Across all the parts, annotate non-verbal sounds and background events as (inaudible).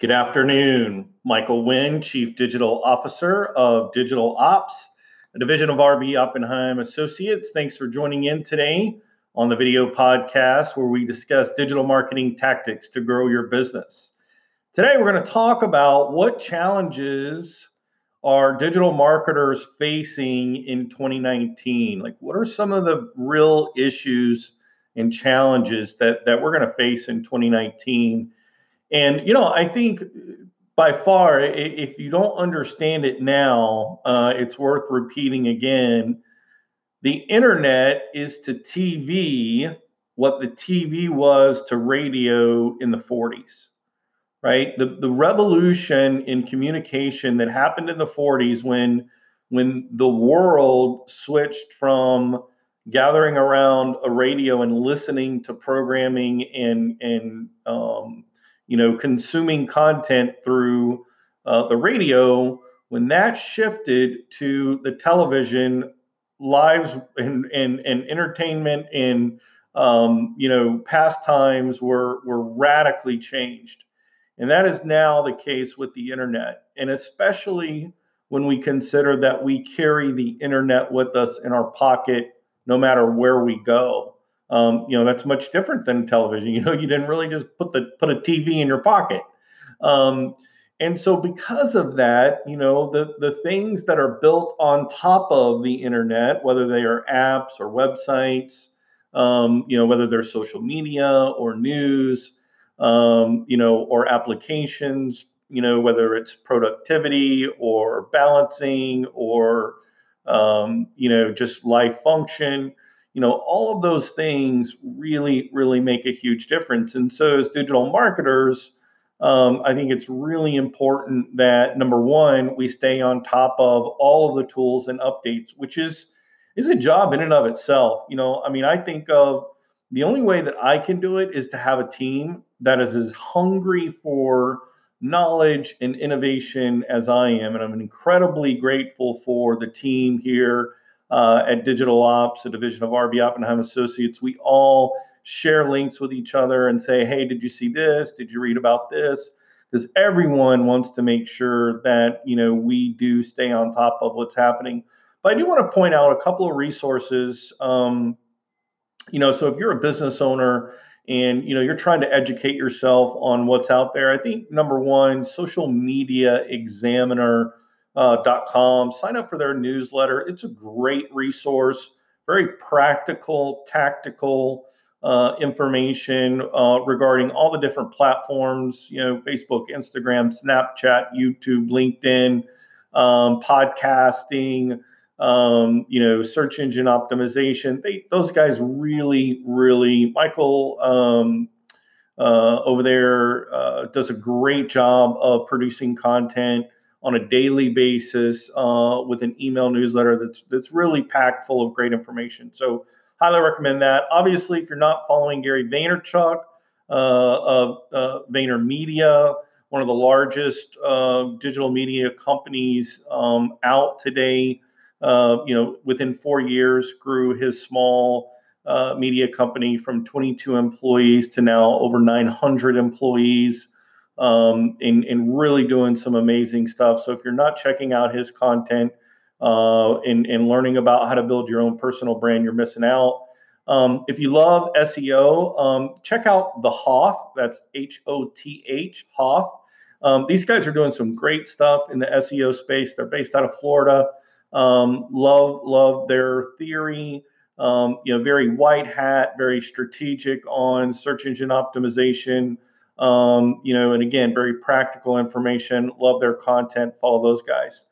Good afternoon. Michael Wynn, Chief Digital Officer of Digital Ops, a division of RB Oppenheim Associates. Thanks for joining in today on the video podcast where we discuss digital marketing tactics to grow your business. Today, we're going to talk about what challenges are digital marketers facing in 2019? Like, what are some of the real issues and challenges that, that we're going to face in 2019? And you know, I think by far, if you don't understand it now, uh, it's worth repeating again. The internet is to TV what the TV was to radio in the 40s, right? The, the revolution in communication that happened in the 40s when, when the world switched from gathering around a radio and listening to programming and, and um, you know, consuming content through uh, the radio, when that shifted to the television, lives and, and, and entertainment and um, you know pastimes were were radically changed, and that is now the case with the internet, and especially when we consider that we carry the internet with us in our pocket no matter where we go. Um, you know, that's much different than television. (laughs) You know, you didn't really just put the put a TV in your pocket. Um, and so because of that, you know, the the things that are built on top of the internet, whether they are apps or websites, um, you know, whether they're social media or news, um, you know, or applications, you know, whether it's productivity or balancing or um, you know, just life function you know all of those things really really make a huge difference. And so as digital marketers um, i think it's really important that number one we stay on top of all of the tools and updates which is is a job in and of itself. You know i mean i think of the only way that i can do it is to have a team that is as hungry for knowledge and innovation as i am. And i'm incredibly grateful for the team here uh, at Digital Ops, a division of RB Oppenheim Associates, we all share links with each other and say, hey, did you see this? Did you read about this? Because everyone wants to make sure that you know we do stay on top of what's happening. But I do want to point out a couple of resources. Um, you know, so if you're a business owner and you know you're trying to educate yourself on what's out there, I think number one, Social Media Examiner uh, .com. Sign up for their newsletter. It's a great resource, very practical, tactical uh, information uh, regarding all the different platforms. You know, Facebook, Instagram, Snapchat, YouTube, LinkedIn, um, podcasting. Um, you know, search engine optimization. They those guys really, really. Michael um, uh, over there uh, does a great job of producing content on a daily basis uh, with an email newsletter that's that's really packed full of great information. So highly recommend that. Obviously, if you're not following Gary Vaynerchuk uh, of uh, VaynerMedia, one of the largest uh, digital media companies um, out today, uh, you know, within four years grew his small uh, media company from 22 employees to now over 900 employees um, and, really doing some amazing stuff. So if you're not checking out his content uh, and, and learning about how to build your own personal brand, you're missing out. Um, if you love SEO, um, check out the Hoth. That's H O T H Hoth. Um, these guys are doing some great stuff in the SEO space. They're based out of Florida. Um, love love their theory. Um, you know, very white hat, very strategic on search engine optimization. Um, you know, and again, very practical information. Love their content. Follow those guys.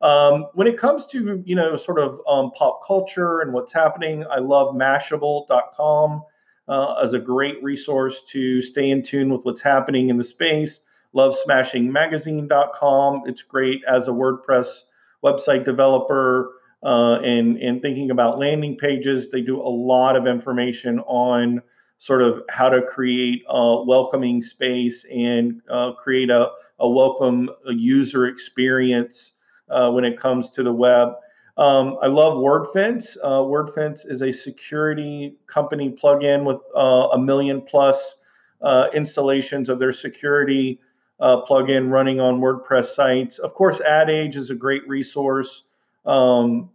Um, when it comes to you know sort of um, pop culture and what's happening, I love Mashable.com uh, as a great resource to stay in tune with what's happening in the space. Love SmashingMagazine.com. It's great as a WordPress website developer uh, and and thinking about landing pages. They do a lot of information on sort of how to create a welcoming space and uh, create a, a welcome user experience uh, when it comes to the web. Um, I love WordFence. Uh, WordFence is a security company plugin with uh, a million plus uh, installations of their security uh, plugin running on WordPress sites. Of course, Ad Age is a great resource. Um,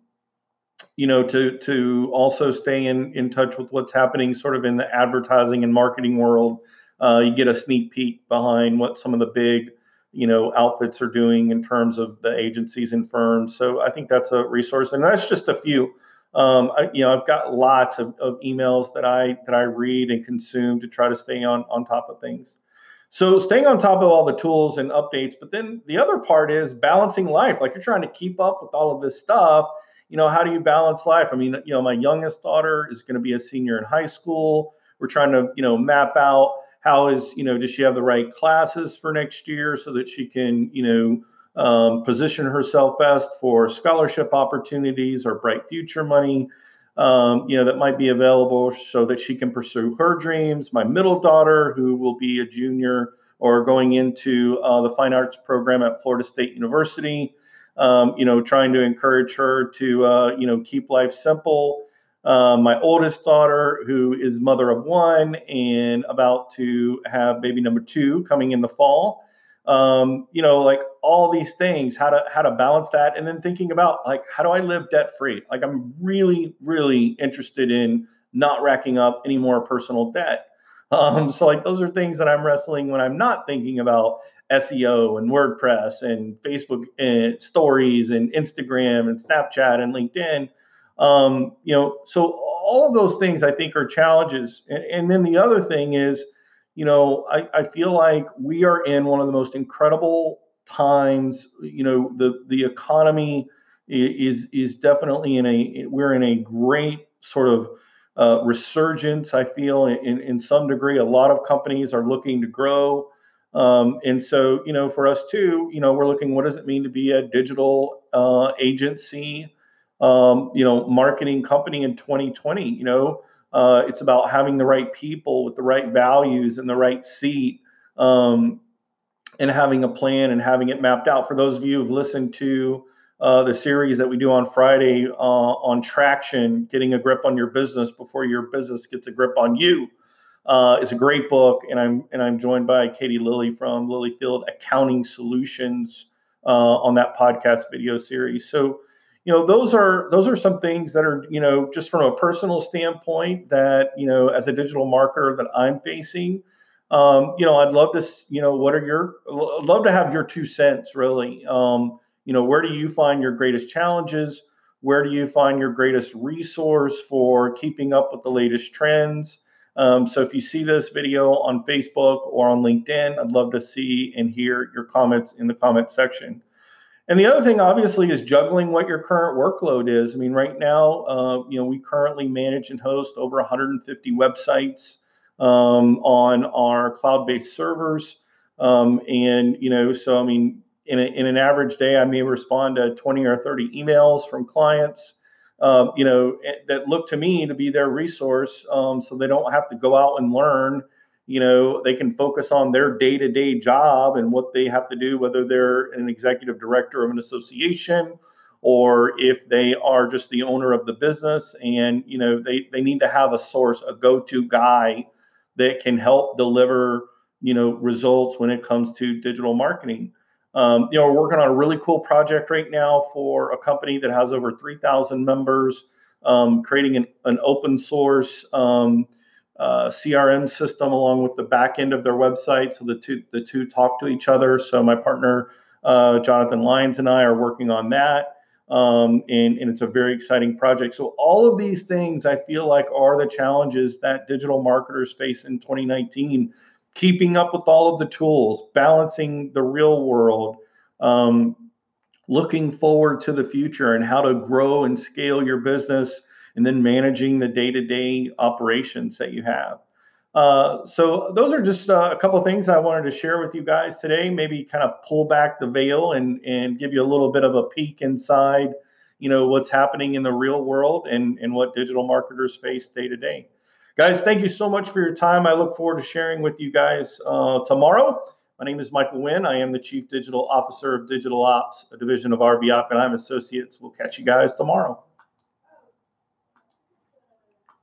you know, to to also stay in in touch with what's happening, sort of in the advertising and marketing world. Uh, you get a sneak peek behind what some of the big, you know, outfits are doing in terms of the agencies and firms. So I think that's a resource, and that's just a few. Um, I, you know, I've got lots of, of emails that I that I read and consume to try to stay on on top of things. So staying on top of all the tools and updates, but then the other part is balancing life. Like you're trying to keep up with all of this stuff. You know, how do you balance life? I mean, you know, my youngest daughter is going to be a senior in high school. We're trying to, you know, map out how is, you know, does she have the right classes for next year so that she can, you know, um, position herself best for scholarship opportunities or bright future money um, you know, that might be available so that she can pursue her dreams. My middle daughter, who will be a junior or going into uh, the fine arts program at Florida State University, um, you know, trying to encourage her to, uh, you know, keep life simple. Uh, my oldest daughter, who is mother of one and about to have baby number two coming in the fall, um, you know, like all these things, how to how to balance that, and then thinking about like how do I live debt free? Like I'm really, really interested in not racking up any more personal debt. Um, so like those are things that I'm wrestling when I'm not thinking about SEO and WordPress and Facebook and eh, stories and Instagram and Snapchat and LinkedIn. Um, you know, so all of those things I think are challenges. And, and then the other thing is you know, I, I feel like we are in one of the most incredible times. You know, the the economy is is definitely in a we're in a great sort of uh, resurgence. I feel in in some degree, a lot of companies are looking to grow. Um, and so, you know, for us too, you know, we're looking what does it mean to be a digital uh, agency, um, you know, marketing company in 2020? You know, uh, it's about having the right people with the right values and the right seat, um, and having a plan and having it mapped out. For those of you who've listened to uh, the series that we do on Friday uh, on traction, getting a grip on your business before your business gets a grip on you, uh, is a great book. And I'm and I'm joined by Katie Lilly from Lilyfield Accounting Solutions uh, on that podcast video series. So you know those are those are some things that are you know just from a personal standpoint that you know as a digital marketer that i'm facing um, you know i'd love to you know what are your I'd love to have your two cents really um, you know where do you find your greatest challenges? Where do you find your greatest resource for keeping up with the latest trends? Um, so if you see this video on facebook or on linkedin i'd love to see and hear your comments in the comment section. And the other thing, obviously, is juggling what your current workload is. I mean, right now, uh, you know, we currently manage and host over 150 websites um, on our cloud-based servers, um, and you know, so I mean, in, a, in an average day, I may respond to 20 or 30 emails from clients. Um, you know, eh, that look to me to be their resource, um, so they don't have to go out and learn you know they can focus on their day-to-day job and what they have to do whether they're an executive director of an association or if they are just the owner of the business and you know they, they need to have a source a go-to guy that can help deliver you know results when it comes to digital marketing um, you know we're working on a really cool project right now for a company that has over 3000 members um, creating an, an open source um, uh, CRM system along with the back end of their website, so the two the two talk to each other. So my partner uh, Jonathan Lyons and I are working on that, um, and and it's a very exciting project. So all of these things I feel like are the challenges that digital marketers face in 2019. Keeping up with all of the tools, balancing the real world, um, looking forward to the future, and how to grow and scale your business and then managing the day-to-day operations that you have. Uh, so those are just uh, a couple of things I wanted to share with you guys today. Maybe kind of pull back the veil and and give you a little bit of a peek inside, you know, what's happening in the real world and and what digital marketers face day to day. Guys, thank you so much for your time. I look forward to sharing with you guys uh, tomorrow. My name is Michael Wynn. I am the Chief Digital Officer of Digital Ops, a division of RB Oppenheim Associates. We'll catch you guys tomorrow.